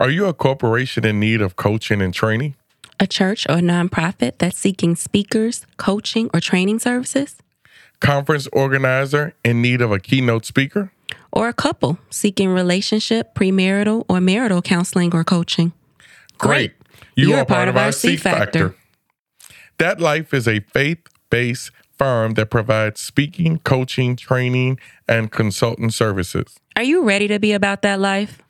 Are you a corporation in need of coaching and training? A church or nonprofit that's seeking speakers, coaching, or training services? Conference organizer in need of a keynote speaker? Or a couple seeking relationship, premarital, or marital counseling or coaching? Great. You are part of our C Factor. That Life is a faith based firm that provides speaking, coaching, training, and consultant services. Are you ready to be about that life?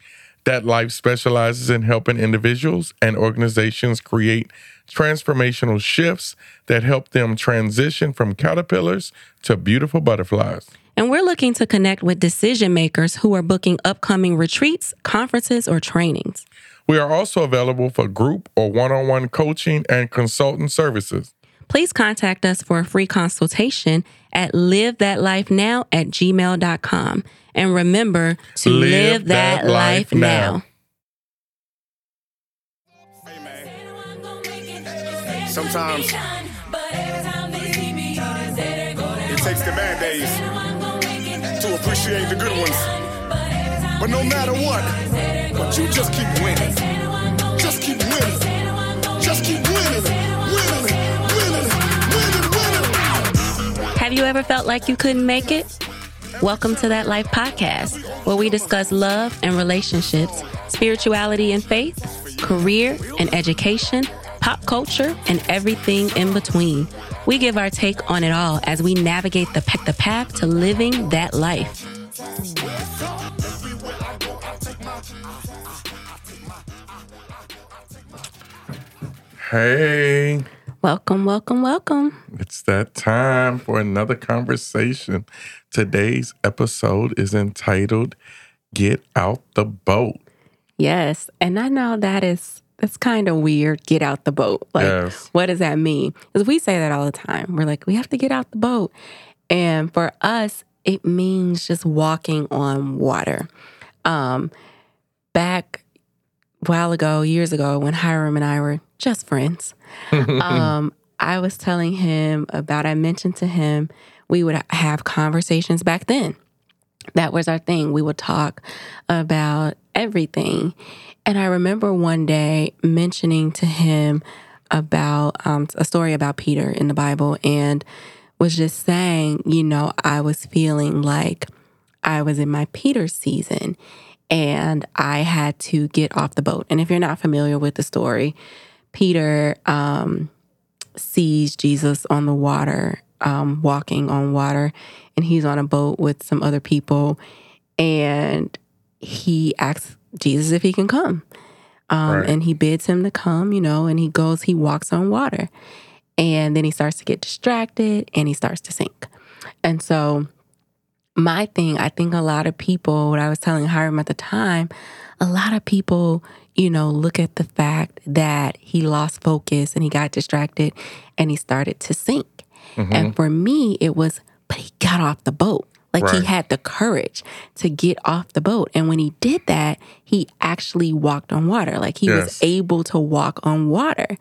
That Life specializes in helping individuals and organizations create transformational shifts that help them transition from caterpillars to beautiful butterflies. And we're looking to connect with decision makers who are booking upcoming retreats, conferences, or trainings. We are also available for group or one on one coaching and consultant services. Please contact us for a free consultation at livethatlifenow at gmail.com. And remember to live, Live that, that life now. now. Sometimes it takes the bad days to appreciate the good ones. But no matter what, but you just keep winning. Just keep winning. Have you ever felt like you couldn't make it? Welcome to That Life podcast, where we discuss love and relationships, spirituality and faith, career and education, pop culture, and everything in between. We give our take on it all as we navigate the, the path to living that life. Hey, Welcome, welcome, welcome. it's that time for another conversation. Today's episode is entitled Get Out the Boat. Yes, and I know that is that's kind of weird. Get out the boat. Like, Yes. what does that mean? Because we say that all the time. We're like, we have to get out the boat, and for us, it means just walking on water. Um, back while ago, years ago, when Hiram and I were just friends, um, I was telling him about. I mentioned to him we would have conversations back then that was our thing. We would talk about everything. And I remember one day mentioning to him about um, a story about Peter in the Bible and was just saying, you know, I was feeling like I was in my Peter season and I had to get off the boat. And if you're not familiar with the story, Peter um, sees Jesus on the water, um, walking on water, and he's on a boat with some other people, and he asks Jesus if he can come, um, Right. and he bids him to come, you know, and he goes, he walks on water, and then he starts to get distracted, and he starts to sink, and so my thing, I think a lot of people, what I was telling Hiram at the time, a lot of people, you know, look at the fact that he lost focus and he got distracted and he started to sink. Mm-hmm. And for me, it was, but he got off the boat. Like he had the courage to get off the boat. And when he did that, he actually walked on water. Like he was able to walk on water.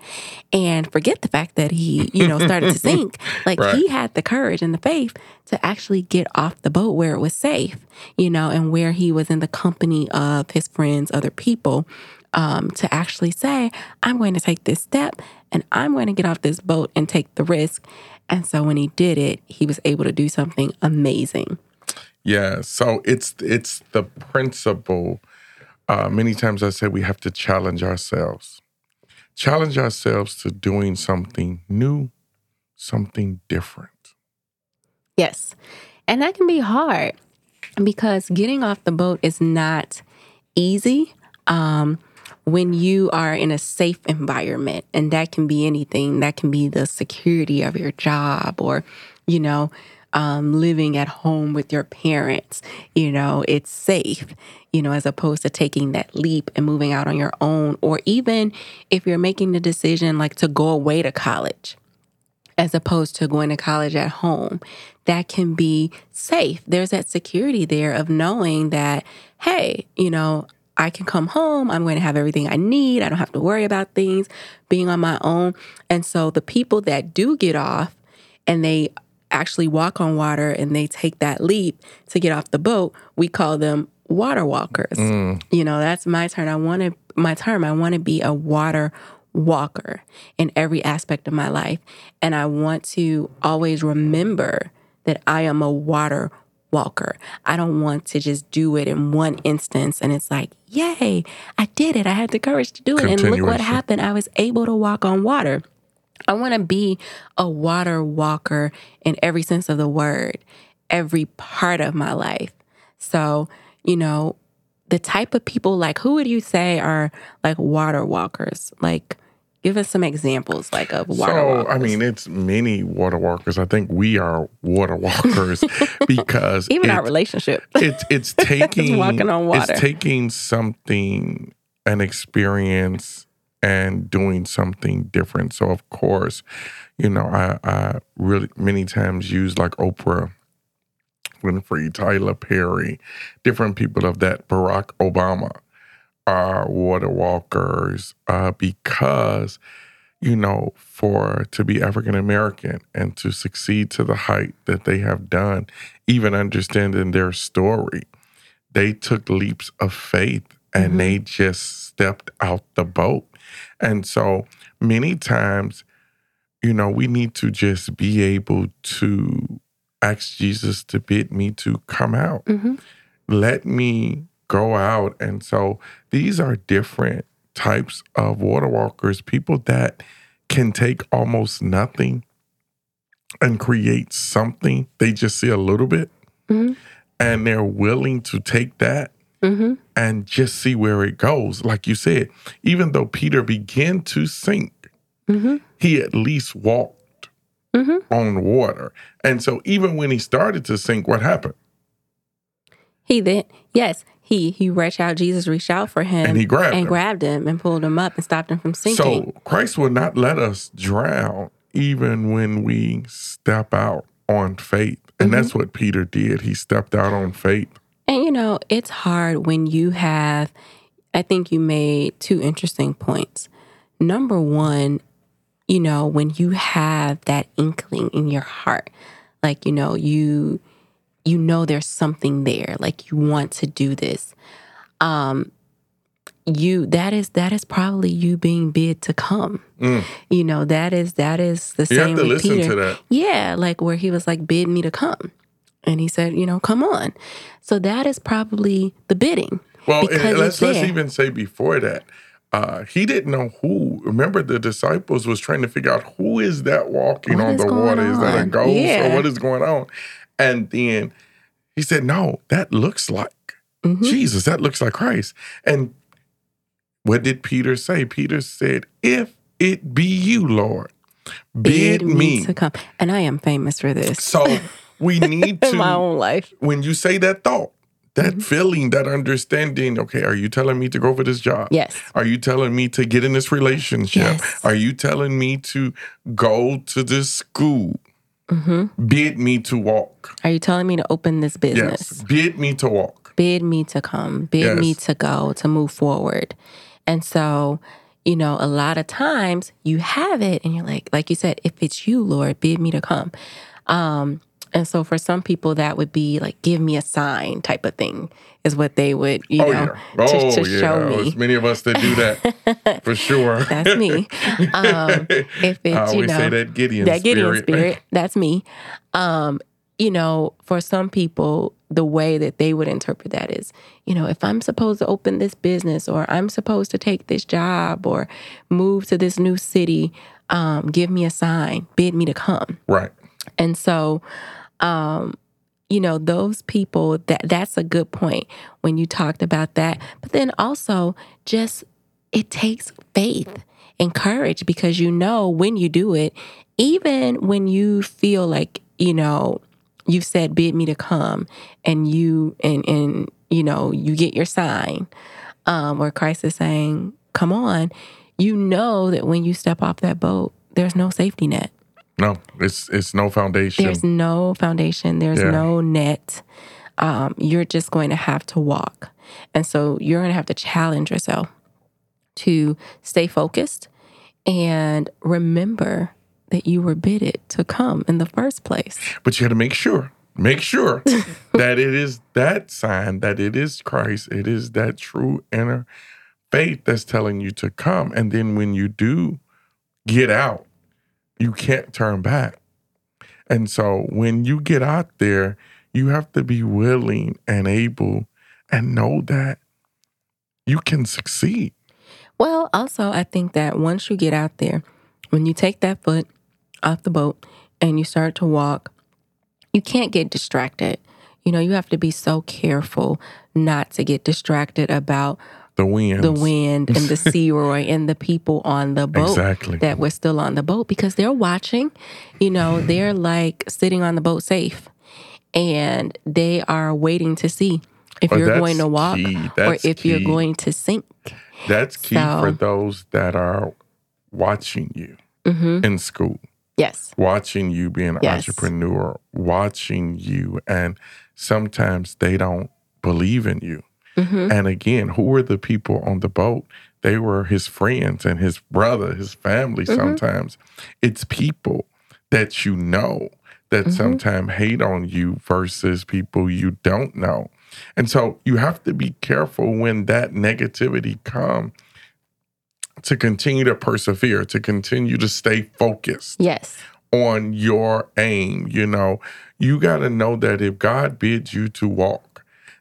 And forget the fact that he, you know, started to sink. Like Right. he had the courage and the faith to actually get off the boat where it was safe, you know, and where he was in the company of his friends, other people, um, to actually say, I'm going to take this step and I'm going to get off this boat and take the risk. And so when he did it, he was able to do something amazing. Yeah, so it's it's the principle. Uh, many times I say we have to challenge ourselves, challenge ourselves to doing something new, something different. Yes. And that can be hard because getting off the boat is not easy um, when you are in a safe environment. And that can be anything. That can be the security of your job or, you know, um, living at home with your parents. You know, it's safe, you know, as opposed to taking that leap and moving out on your own. Or even if you're making the decision like to go away to college as opposed to going to college at home. That can be safe. There's that security there of knowing that, hey, you know, I can come home. I'm going to have everything I need. I don't have to worry about things being on my own. And so the people that do get off and they actually walk on water and they take that leap to get off the boat, we call them water walkers. Mm. You know, that's my turn. I want to my term. I want to be a water walker in every aspect of my life. And I want to always remember that I am a water walker. I don't want to just do it in one instance and it's like, yay, I did it. I had the courage to do it. And look what happened. I was able to walk on water. I want to be a water walker in every sense of the word, every part of my life. So, you know, the type of people like who would you say are like water walkers? Like give us some examples like of water so walkers. I mean, it's many water walkers. I think we are water walkers because even our relationship. it's it's taking walking on water. It's taking something, an experience, and doing something different. So of course, you know, I, I really many times use like Oprah Winfrey, Tyler Perry, different people of that. Barack Obama are water walkers uh, because you know, for to be African American and to succeed to the height that they have done, even understanding their story, they took leaps of faith and they just stepped out the boat. And so many times, you know, we need to just be able to ask Jesus to bid me to come out. Mhm. Let me go out. And so these are different types of water walkers, people that can take almost nothing and create something. They just see a little bit Mhm. and they're willing to take that hmm and just see where it goes. Like you said, even though Peter began to sink, hmm he at least walked hmm on water. And so even when he started to sink, what happened? He then, yes, he he reached out. Jesus reached out for him And he grabbed and him. grabbed him and pulled him up and stopped him from sinking. So Christ will not let us drown even when we step out on faith. And mm-hmm. that's what Peter did. He stepped out on faith. And you know, it's hard when you have, I think you made two interesting points. Number one, you know, when you have that inkling in your heart, like, you know, you you know there's something there, like you want to do this. Um you that is that is probably you being bid to come. Mm. You know, that is that is the You same have to with listen Peter. to that. Yeah, like where he was like, bid me to come. And he said, you know, come on. So that is probably the bidding. Well, let's let's even say before that, uh, he didn't know who. Remember, the disciples was trying to figure out who is that walking What on the water? Is that a ghost Yeah. or what is going on? And then he said, "No, that looks like Mhm. Jesus. That looks like Christ." And what did Peter say? Peter said, "If it be you, Lord, bid, me." to come. And I am famous for this So we need to. in my own life. when you say that thought, that Mm-hmm. feeling, that understanding, okay, are you telling me to go for this job? Yes. Are you telling me to get in this relationship? Yes. Are you telling me to go to this school? Hmm Bid me to walk. Are you telling me to open this business? Yes. Bid me to walk. Bid me to come. Bid me to go, to move forward. And so, you know, a lot of times you have it and you're like, like you said, if it's you, Lord, bid me to come. Um, and so for some people that would be like, give me a sign type of thing is what they would, you oh know, yeah. Oh to, to yeah. show me. There's many of us that do that for sure. That's me. Um, if it's, you know, say that Gideon that Gideon spirit. spirit, that's me. Um, you know, for some people, the way that they would interpret that is, you know, if I'm supposed to open this business or I'm supposed to take this job or move to this new city, um, give me a sign, bid me to come. Right. And so, um, you know, those people that that's a good point when you talked about that. But then also just it takes faith and courage because you know when you do it, even when you feel like, you know, you've said bid me to come and you and and you know, you get your sign, um, where Christ is saying, Come on, you know that when you step off that boat, there's no safety net. No, it's it's no foundation. There's no foundation. There's Yeah. no net. Um, you're just going to have to walk. And so you're going to have to challenge yourself to stay focused and remember that you were bidded to come in the first place. But you got to make sure, make sure that it is that sign, that it is Christ, it is that true inner faith that's telling you to come. And then when you do get out, you can't turn back. And so when you get out there, you have to be willing and able and know that you can succeed. Well, also, I think that once you get out there, when you take that foot off the boat and you start to walk, you can't get distracted. You know, you have to be so careful not to get distracted about The wind. the wind and the sea roy and the people on the boat Exactly. that were still on the boat because they're watching. You know, they're like sitting on the boat safe and they are waiting to see if Oh, you're going to walk or if you're going to sink. That's key for those that are watching you hmm in school, Yes. watching you be an Yes. entrepreneur, watching you, and sometimes they don't believe in you. Hmm And again, who were the people on the boat? They were his friends and his brother, his family. Mhm. Sometimes it's people that you know that Mhm. sometimes hate on you versus people you don't know. And so you have to be careful when that negativity come to continue to persevere, to continue to stay focused Yes. on your aim. You know, you got to know that if God bids you to walk,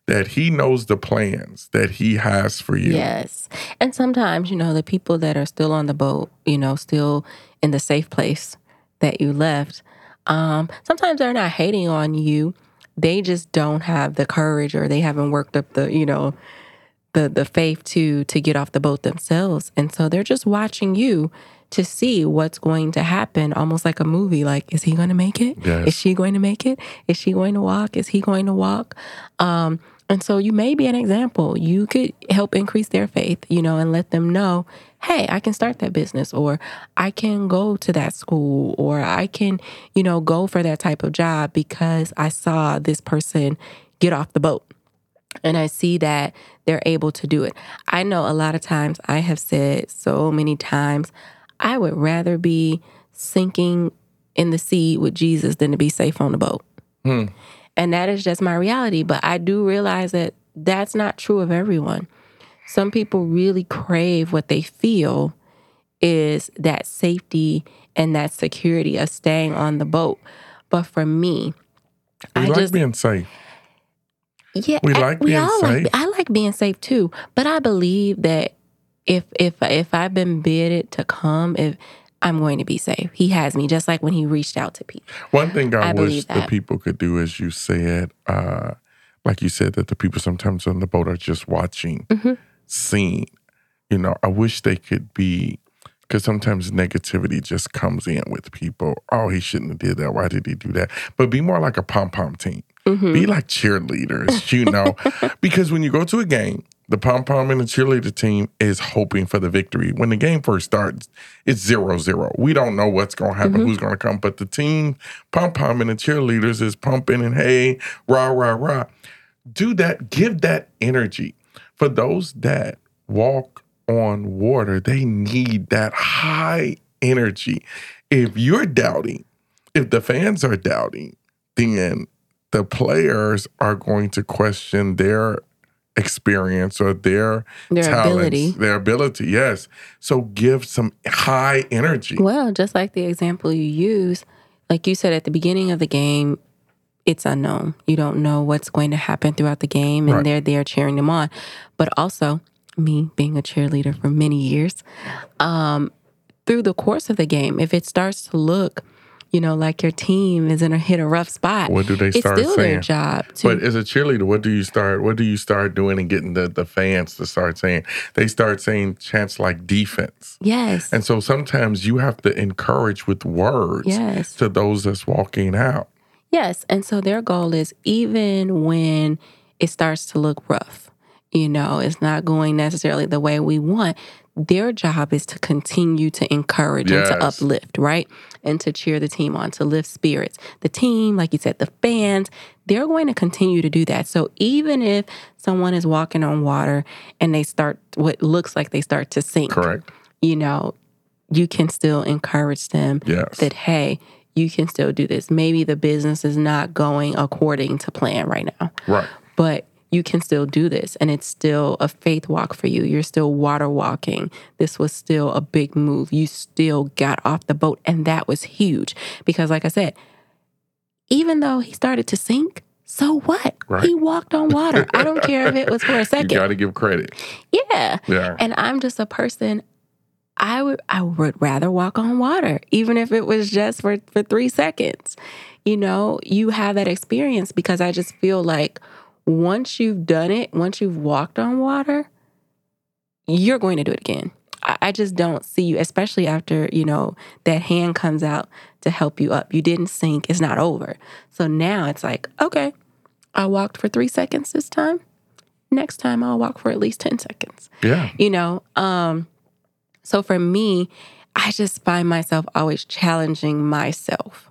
that He knows the plans that He has for you. Yes. And sometimes, you know, the people that are still on the boat, you know, still in the safe place that you left, um, sometimes they're not hating on you. They just don't have the courage or they haven't worked up the, you know, the the faith to to get off the boat themselves. And so they're just watching you to see what's going to happen, almost like a movie. Like, is he going to make it? Yes. Is she going to make it? Is she going to walk? Is he going to walk? Um, and so you may be an example. You could help increase their faith, you know, and let them know, hey, I can start that business, or I can go to that school, or I can, you know, go for that type of job because I saw this person get off the boat and I see that they're able to do it. I know a lot of times I have said so many times, I would rather be sinking in the sea with Jesus than to be safe on the boat. Hmm. And that is just my reality. But I do realize that that's not true of everyone. Some people really crave what they feel is that safety and that security of staying on the boat. But for me, We I like just being safe. yeah, We I- like being all safe. Like, I like being safe too, but I believe that if if if I've been bidded to come, if I'm going to be safe, He has me. Just like when He reached out to people. One thing I, I wish the people could do, as you said, uh, like you said, that the people sometimes on the boat are just watching, Mhm. seeing. You know, I wish they could be, because sometimes negativity just comes in with people. Oh, he shouldn't have did that. Why did he do that? But be more like a pom pom team. Mhm. Be like cheerleaders, you know, because when you go to a game, the pom pom and the cheerleader team is hoping for the victory. When the game first starts, it's zero zero. We don't know what's going to happen, mm-hmm. who's going to come, but the team pom pom and the cheerleaders is pumping and hey, rah, rah, rah. Do that, give that energy. For those that walk on water, they need that high energy. If you're doubting, if the fans are doubting, then the players are going to question their experience or their, Their talents, ability. their ability. Yes. So give some high energy. Well, just like the example you use, like you said at the beginning of the game, it's unknown. You don't know what's going to happen throughout the game, and Right. they're there cheering them on. But also, me being a cheerleader for many years, um, through the course of the game, if it starts to look, you know, like your team is in a hit a rough spot, What do they it's start still their job to But as a cheerleader, what do you start? What do you start doing and getting the, the fans to start saying? They start saying chants like defense. yes, And so sometimes you have to encourage with words yes. to those that's walking out. Yes. And so their goal is even when it starts to look rough, you know, it's not going necessarily the way we want. Their job is to continue to encourage and to uplift, right? And to cheer the team on, to lift spirits. The team, like you said, the fans, they're going to continue to do that. So even if someone is walking on water and they start, what looks like they start to sink, Correct. you know, you can still encourage them Yes. that hey you can still do this maybe the business is not going according to plan right now right. but you can still do this and it's still a faith walk for you. You're still water walking. This was still a big move. You still got off the boat. And that was huge because, like I said, even though he started to sink, so what? Right. He walked on water. I don't care if it was for a second. You got to give credit. yeah. Yeah. And I'm just a person I would I would rather walk on water, even if it was just for, for three seconds. You know, you have that experience because I just feel like once you've done it, once you've walked on water, you're going to do it again. I, just don't see you, especially after, you know, that hand comes out to help you up. You didn't sink, it's not over. So now it's like, okay, I walked for three seconds this time. Next time I'll walk for at least 10 seconds Yeah. you know um so for me i just find myself always challenging myself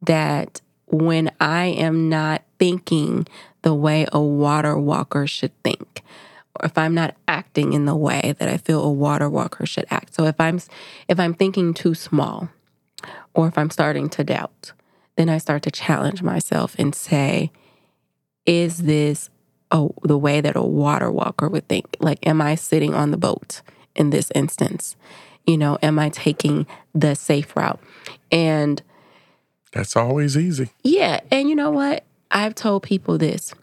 that when i am not thinking the way a water walker should think or if i'm not acting in the way that i feel a water walker should act so if i'm if i'm thinking too small or if i'm starting to doubt then i start to challenge myself and say is this oh, the way that a water walker would think. Like, am I sitting on the boat in this instance? You know, am I taking the safe route? And That's always easy. yeah, and you know what? I've told people this.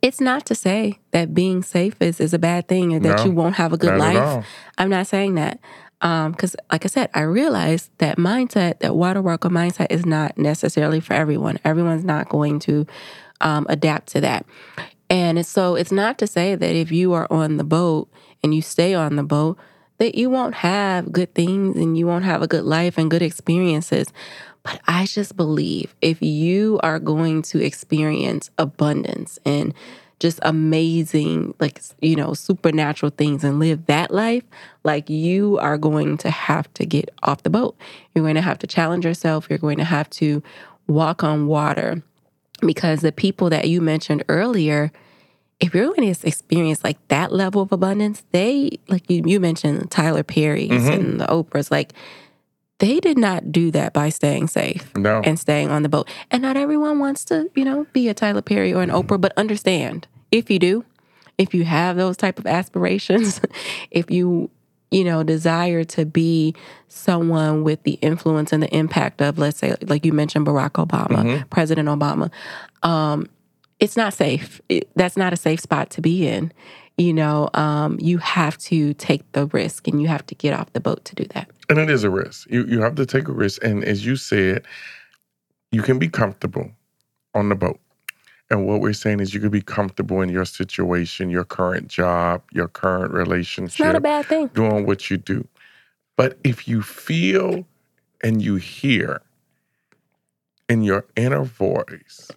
It's not to say that being safe is, is a bad thing or that No, you won't have a good life. I'm not saying that. Because, like I said, I realize that mindset, that water worker mindset, is not necessarily for everyone. Everyone's not going to um, adapt to that. And so it's not to say that if you are on the boat and you stay on the boat, that you won't have good things and you won't have a good life and good experiences. But I just believe if you are going to experience abundance and just amazing, like, you know, supernatural things and live that life, like you are going to have to get off the boat. You're going to have to challenge yourself. You're going to have to walk on water because the people that you mentioned earlier, if you're going to experience like that level of abundance, they, like you, you mentioned Tyler Perry's Mhm. and the Oprahs, like they did not do that by staying safe No. and staying on the boat. And not everyone wants to, you know, be a Tyler Perry or an Oprah, but understand if you do, if you have those type of aspirations, if you, you know, desire to be someone with the influence and the impact of, let's say, like you mentioned, Barack Obama, Mhm. President Obama, um, it's not safe. It, that's not a safe spot to be in. You know, um, you have to take the risk and you have to get off the boat to do that. And it is a risk. You you have to take a risk. And as you said, you can be comfortable on the boat. And what we're saying is you can be comfortable in your situation, your current job, your current relationship. It's not a bad thing. doing what you do. But if you feel and you hear in your inner voice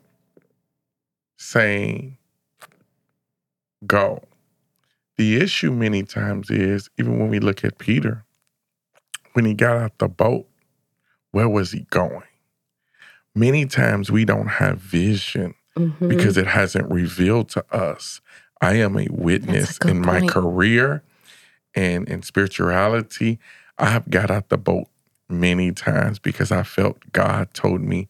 saying, go. The issue many times is, even when we look at Peter, when he got out the boat, where was he going? Many times we don't have vision Mhm. because it hasn't revealed to us. I am a witness good in my career and in spirituality. I have got out the boat many times because I felt God told me,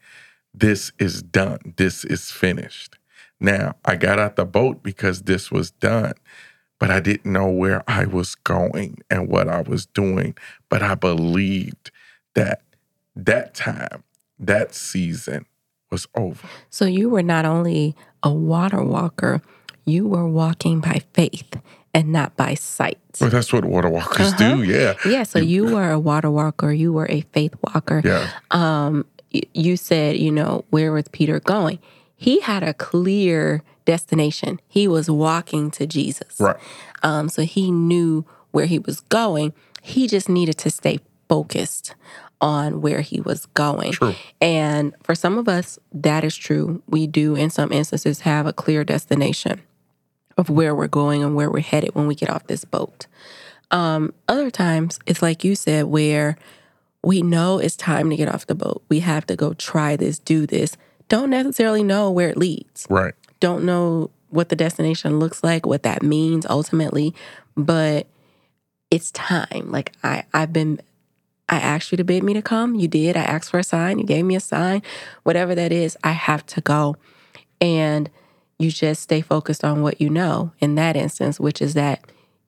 This is done, this is finished. Now, I got out the boat because this was done, but I didn't know where I was going and what I was doing. But I believed that that time, that season was over. So you were not only a water walker, you were walking by faith and not by sight. Well, that's what water walkers Uh-huh. do. Yeah. Yeah, so you were a water walker, you were a faith walker. Yeah. Um you said, you know, where was Peter going? He had a clear destination. He was walking to Jesus. Right. Um, so he knew where he was going. He just needed to stay focused on where he was going. True. And for some of us, that is true. We do, in some instances, have a clear destination of where we're going and where we're headed when we get off this boat. Um, other times, it's like you said, where we know it's time to get off the boat. We have to go try this, do this. Don't necessarily know where it leads Right. Don't know what the destination looks like, what that means ultimately, but it's time. Like I, I've been, I asked you to bid me to come. You did. I asked for a sign. You gave me a sign. Whatever that is, I have to go. And you just stay focused on what you know in that instance, which is that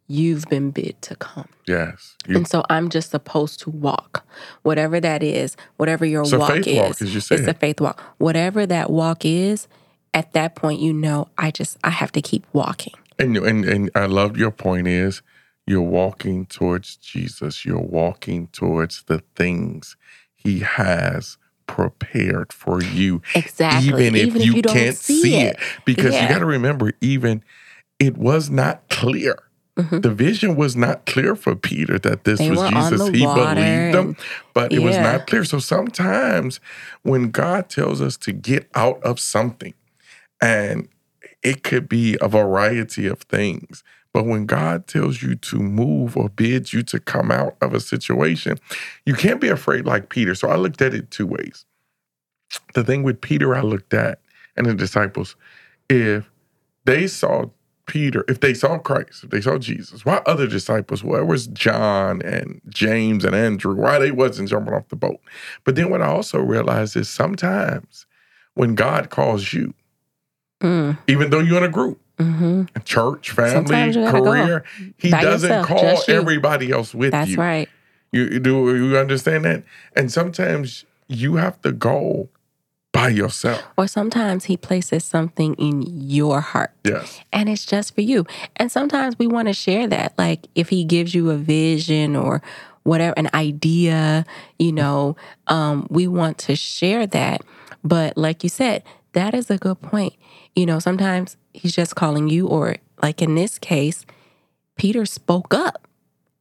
you've been bid to come. Yes. You, And so I'm just supposed to walk, whatever that is, whatever your walk is. walk, as you It's a faith walk. Whatever that walk is, at that point, you know, I just I have to keep walking. and, and and I love your point is you're walking towards Jesus. You're walking towards the things he has prepared for you. Exactly. Even if you, don't can't see it. Because you got to remember, even it was not clear. The vision was not clear for Peter that this Mm-hmm. They was Jesus. He believed them, but it was not clear. So sometimes when God tells us to get out of something, and it could be a variety of things, but when God tells you to move or bids you to come out of a situation, you can't be afraid like Peter. So I looked at it two ways. The thing with Peter, I looked at, and the disciples, if they saw Peter, if they saw Christ, if they saw Jesus, why other disciples? Where was John and James and Andrew? Why they wasn't jumping off the boat? But then what I also realized is sometimes when God calls you, Mm, even though you're in a group, hmm church, family, go career, He by doesn't yourself, call everybody else with That's you. That's right. You you do you understand that? And sometimes you have to go by yourself. Or sometimes he places something in your heart Yes. and it's just for you. And sometimes we want to share that. Like if he gives you a vision or whatever, an idea, you know, um, we want to share that. But like you said, that is a good point. You know, sometimes he's just calling you, or like in this case, Peter spoke up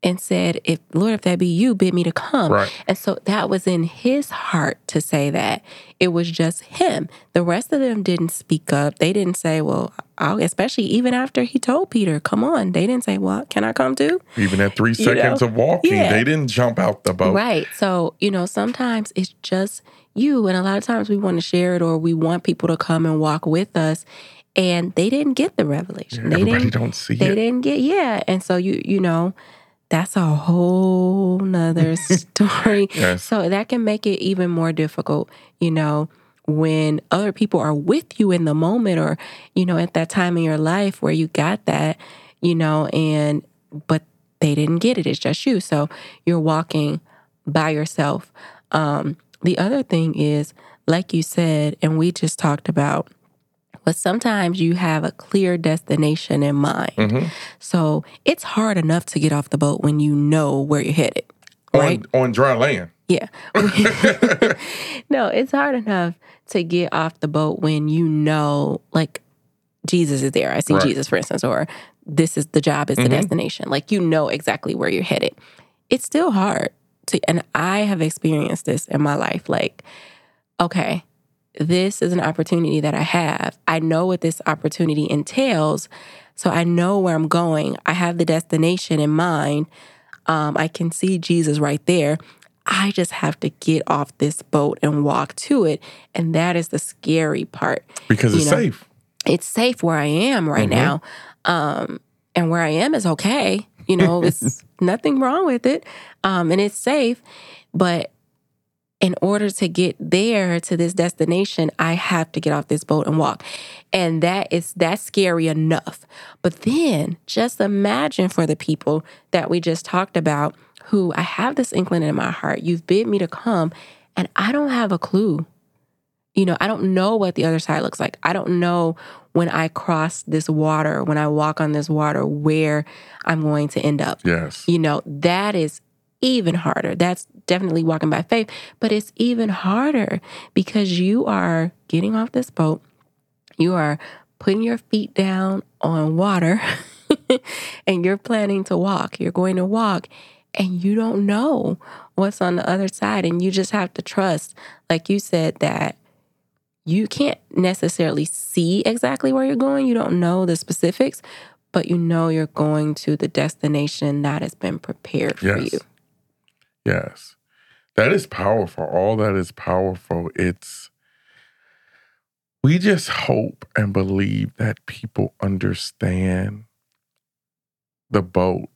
and said, If Lord, if that be you, bid me to come. Right. And so that was in his heart to say that. It was just him. The rest of them didn't speak up. They didn't say, Well, I'll, especially even after he told Peter, Come on. They didn't say, Well, can I come too? Even at three You seconds know? of walking, Yeah. they didn't jump out the boat. Right. So, you know, sometimes it's just you. And a lot of times we want to share it or we want people to come and walk with us. And they didn't get the revelation. they Everybody didn't don't see they it. didn't get yeah. And so you you know, that's a whole nother story. Yes. So that can make it even more difficult, you know, when other people are with you in the moment or, you know, at that time in your life where you got that, you know, and but they didn't get it. It's just you. So you're walking by yourself. Um, the other thing is, like you said, and we just talked about, but sometimes you have a clear destination in mind. Mm-hmm. So it's hard enough to get off the boat when you know where you're headed. Right? On, on dry land. Yeah. no, it's hard enough to get off the boat when you know, like, Jesus is there. I see Right. Jesus, for instance, or this is the job is the Mhm. destination. Like, you know exactly where you're headed. It's still hard to, and I have experienced this in my life. Like, okay, this is an opportunity that I have. I know what this opportunity entails. So I know where I'm going. I have the destination in mind. Um, I can see Jesus right there. I just have to get off this boat and walk to it. And that is the scary part. Because You it's know, safe. It's safe where I am right Mhm. now. Um, and where I am is okay. You know, it's nothing wrong with it. Um, and it's safe. But in order to get there to this destination, I have to get off this boat and walk. And that is that's scary enough. But then just imagine for the people that we just talked about who I have this inkling in my heart. You've bid me to come and I don't have a clue. You know, I don't know what the other side looks like. I don't know when I cross this water, when I walk on this water, where I'm going to end up Yes. you know, that is even harder. That's definitely walking by faith, but it's even harder because you are getting off this boat, you are putting your feet down on water, and you're planning to walk. You're going to walk, and you don't know what's on the other side. And you just have to trust, like you said, that you can't necessarily see exactly where you're going. You don't know the specifics, but you know you're going to the destination that has been prepared for Yes. you. Yes. That is powerful. All that is powerful. It's, we just hope and believe that people understand the boat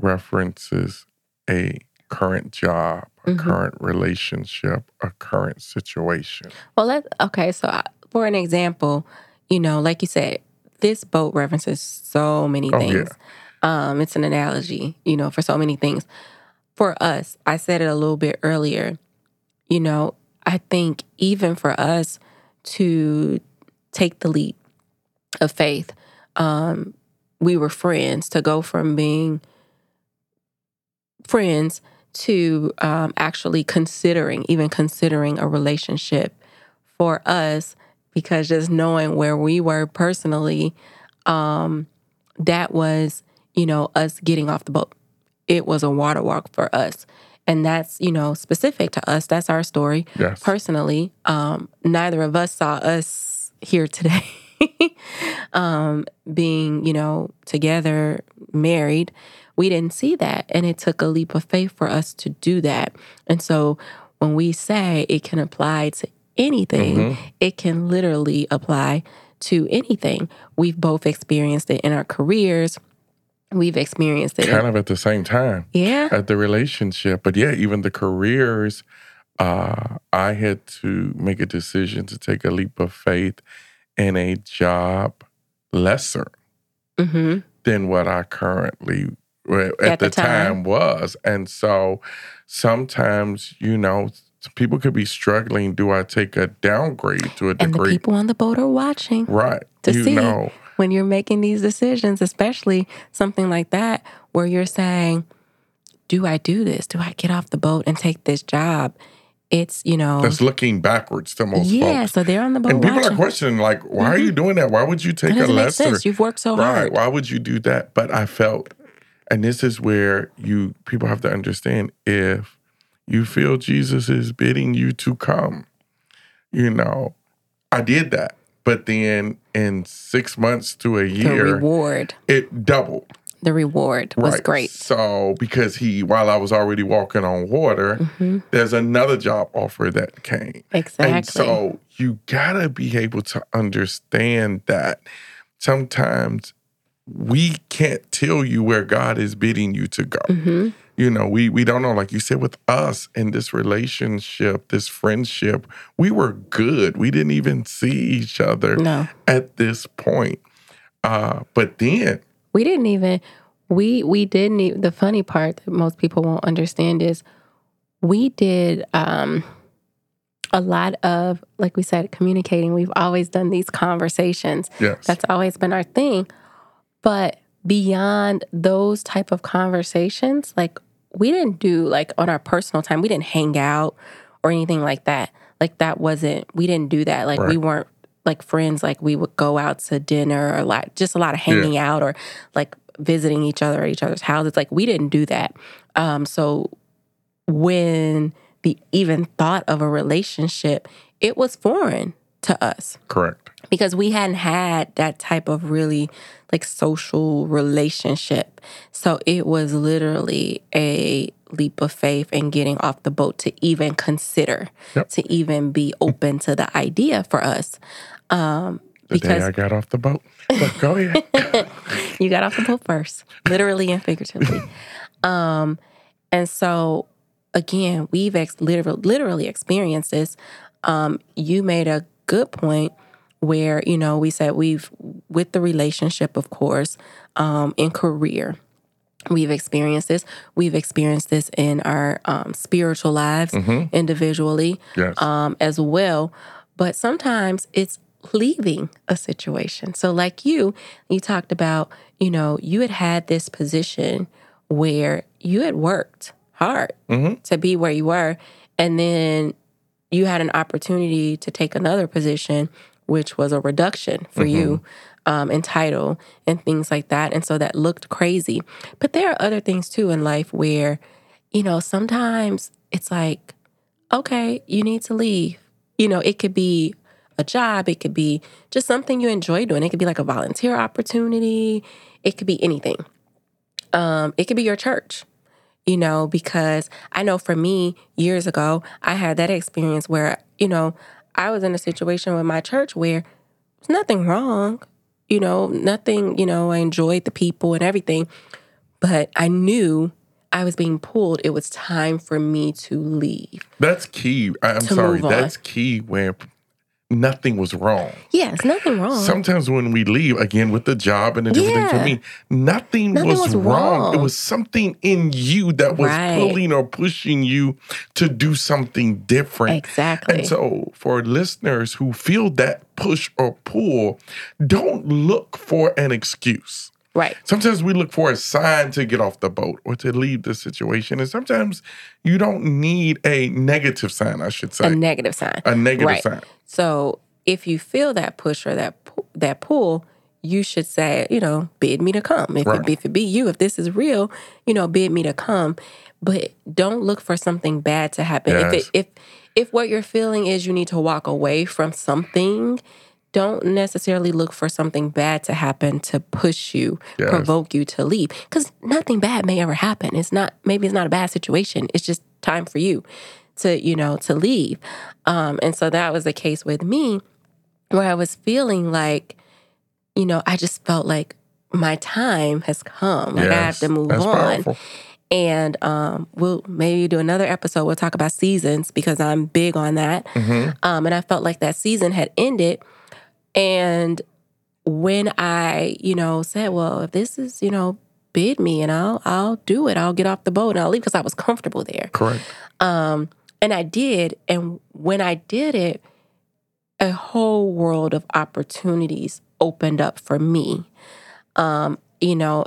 references a current job, a Mhm. current relationship, a current situation. Well, let okay. So, I- for an example, you know, like you said, this boat references so many Oh, things. Um, it's an analogy, you know, for so many things. For us, I said it a little bit earlier, you know, I think even for us to take the leap of faith, um, we were friends to go from being friends to um, actually considering, even considering a relationship for us, because just knowing where we were personally, um, that was, you know, us getting off the boat. It was a water walk for us. And that's, you know, specific to us. That's our story. Yes. Personally, um, neither of us saw us here today um, being, you know, together, married. We didn't see that. And it took a leap of faith for us to do that. And so when we say it can apply to anything, it can literally apply to anything. We've both experienced it in our careers. We've experienced it. kind of at the same time yeah. at the relationship but yeah even the careers uh i had to make a decision to take a leap of faith in a job lesser hmm than what i currently well, at, At the, the time. time was and so sometimes you know people could be struggling do i take a downgrade to a And the degree people on the boat are watching. right to you see know when you're making these decisions, especially something like that, where you're saying, Do I do this? Do I get off the boat and take this job? It's, you know, that's looking backwards to most yeah, folks so they're on the boat and people watching. are questioning like why are you mm-hmm. doing that why would you take a sense. You've worked so hard. right hard. why would you do that but i felt and this is where you people have to understand if you feel jesus is bidding you to come you know i did that but then in six months to a year, The reward, it doubled the reward was right great. so because he while i was already walking on water hmm there's another job offer that came Exactly. and so you gotta be able to understand that sometimes we can't tell you where God is bidding you to go. hmm You know, we we don't know. Like you said, with us in this relationship, this friendship, we were good. We didn't even see each other No, at this point. Uh, but then, we didn't even. We we didn't. Even, the funny part that most people won't understand is we did um, a lot of, like we said, communicating. We've always done these conversations. yes, That's always been our thing. But beyond those type of conversations, like we didn't do like on our personal time, we didn't hang out or anything like that. Like that wasn't we didn't do that. Like we weren't like friends like we would go out to dinner or like just a lot of hanging out or like visiting each other at each other's houses. Like we didn't do that. Um so when the even thought of a relationship, it was foreign to us correct. Because we hadn't had that type of really like social relationship. So it was literally a leap of faith and getting off the boat to even consider, Yep. to even be open to the idea for us. Um, The day because I got off the boat. But go ahead. you got off the boat first, literally and figuratively. um, and so again, we've ex- literally, literally experienced this. Um, you made a good point where you know we said we've with the relationship, of course, um, in career. We've experienced this. We've experienced this in our um, spiritual lives individually yes. um, as well. But sometimes it's leaving a situation. So, like you, you talked about, you know, you had had this position where you had worked hard Mhm. to be where you were. And then you had an opportunity to take another position, which was a reduction for you um, in title and things like that. And so that looked crazy. But there are other things too in life where, you know, sometimes it's like, okay, you need to leave. You know, it could be a job, it could be just something you enjoy doing. It could be like a volunteer opportunity, it could be anything. Um, it could be your church, you know, because I know for me, years ago, I had that experience where, you know, I was in a situation with my church where there's nothing wrong, you know, nothing, you know, I enjoyed the people and everything, but I knew I was being pulled. It was time for me to leave. That's key. I- I'm sorry. That's key when nothing was wrong. Yeah, it's nothing wrong. Sometimes when we leave, again with the job and the different things for me, nothing, Nothing was, was wrong. It was something in you that was Right. pulling or pushing you to do something different. exactly. And so, for listeners who feel that push or pull, don't look for an excuse. Right. Sometimes we look for a sign to get off the boat or to leave the situation. And sometimes you don't need a negative sign, I should say. A negative sign. A negative Right. sign. So if you feel that push or that that pull, you should say, you know, bid me to come. If, Right. it, if it be you, if this is real, you know, bid me to come. But don't look for something bad to happen. If it, if if what you're feeling is you need to walk away from something, don't necessarily look for something bad to happen to push you, Yes. provoke you to leave. Because nothing bad may ever happen. It's not maybe it's not a bad situation. It's just time for you to, you know, to leave. Um, and so that was the case with me where I was feeling like, you know, I just felt like my time has come. Like I have to move on. powerful. And um, we'll maybe do another episode. We'll talk about seasons because I'm big on that. Mhm. Um, and I felt like that season had ended. And when I, you know, said, well, if this is, you know, bid me and I'll I'll do it. I'll get off the boat and I'll leave because I was comfortable there. Correct. Um, and I did. And when I did it, a whole world of opportunities opened up for me. Um, you know,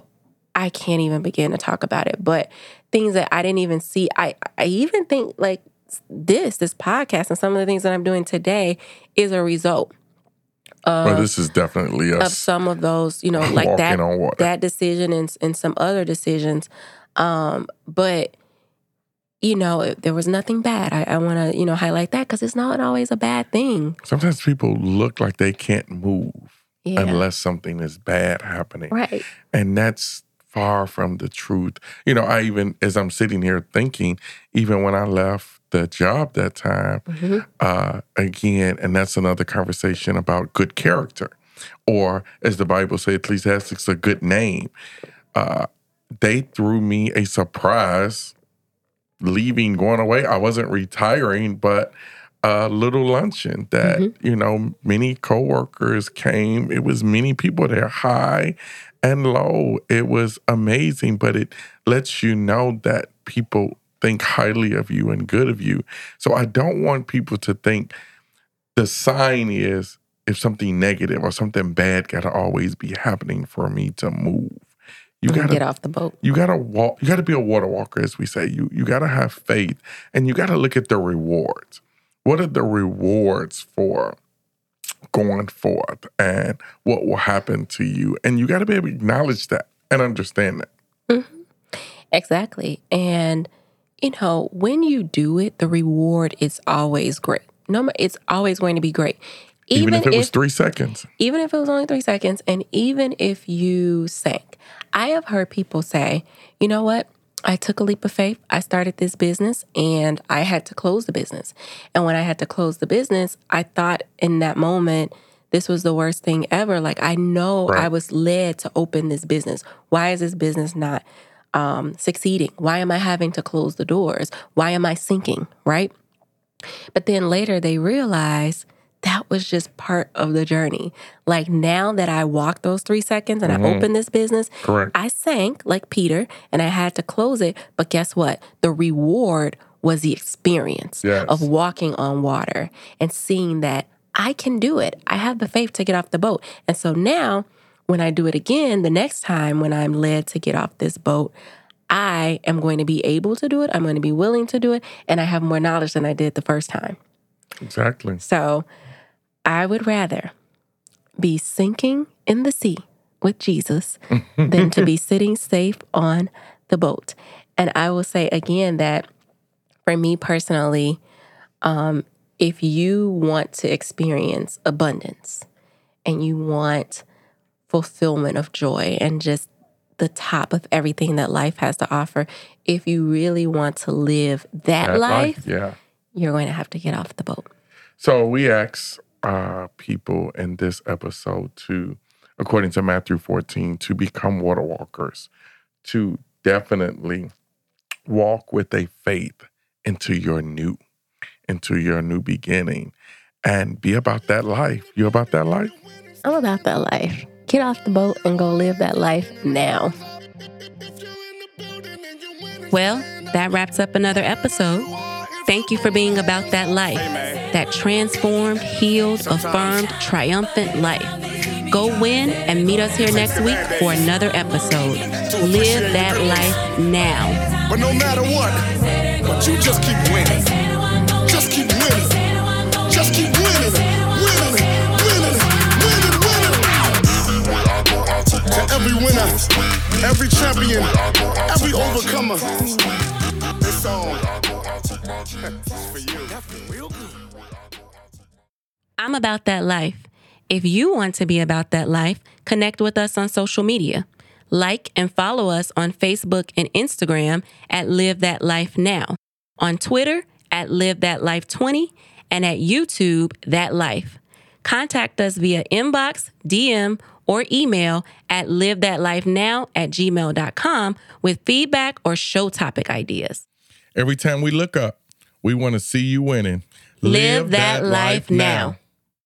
I can't even begin to talk about it, but things that I didn't even see. I I even think like this, this podcast and some of the things that I'm doing today is a result Well, this is definitely of some of those, you know, like that that decision and, and some other decisions. Um, but you know, there was nothing bad. I, I want to, you know, highlight that because it's not always a bad thing. Sometimes people look like they can't move Yeah. unless something is bad happening. right. And that's far from the truth. You know, I even, as I'm sitting here thinking, even when I left the job that time, Mhm. uh, again, and that's another conversation about good character, or as the Bible says, Ecclesiastes, a good name. Uh, they threw me a surprise leaving, going away. I wasn't retiring, but a little luncheon that, you know, many coworkers came. It was many people there, high and low. It was amazing, but it lets you know that people think highly of you and good of you. So I don't want people to think the sign is if something negative or something bad gotta always be happening for me to move. You gotta get off the boat. you gotta walk you gotta be a water walker as we say you you gotta have faith and you gotta look at the rewards what are the rewards for going forth and what will happen to you and you gotta be able to acknowledge that and understand that mm-hmm. Exactly. And you know, when you do it, the reward is always great. No, it's always going to be great. even, if it was three seconds even if it was only three seconds, and even if you sank. I have heard people say, you know what? I took a leap of faith. I started this business and I had to close the business. And when I had to close the business, I thought in that moment, this was the worst thing ever. Like, I know Right. I was led to open this business. Why is this business not um, succeeding? Why am I having to close the doors? Why am I sinking? Right. But then later they realize that was just part of the journey. Like now that I walked those three seconds and I opened this business, correct I sank like Peter and I had to close it. But guess what? The reward was the experience Yes. of walking on water and seeing that I can do it. I have the faith to get off the boat. And so now, when I do it again, the next time when I'm led to get off this boat, I am going to be able to do it. I'm going to be willing to do it. And I have more knowledge than I did the first time. exactly So I would rather be sinking in the sea with Jesus than to be sitting safe on the boat. And I will say again that for me personally, um, if you want to experience abundance and you want fulfillment of joy and just the top of everything that life has to offer, if you really want to live that, That life, yeah you're going to have to get off the boat. So we ask uh, people in this episode to, according to Matthew 14, to become water walkers, to definitely walk with a faith into your new, into your new beginning. and be about that life. You about that life? I'm about that life. Get off the boat and go live that life now. Well, that wraps up another episode. Thank you for being about that life, that transformed, healed, affirmed, triumphant life. Go win and meet us here next week for another episode. Live that life now. But no matter what, but you just keep winning. Every winner, every champion, every overcomer. This song for you. I'm about that life. If you want to be about that life, connect with us on social media. Like and follow us on Facebook and Instagram at Live That Life Now, on Twitter at Live That Life 20, and at YouTube That Life. Contact us via inbox, DM, or email at live that life now at gmail.com with feedback or show topic ideas. Every time we look up, we want to see you winning. Live that life now.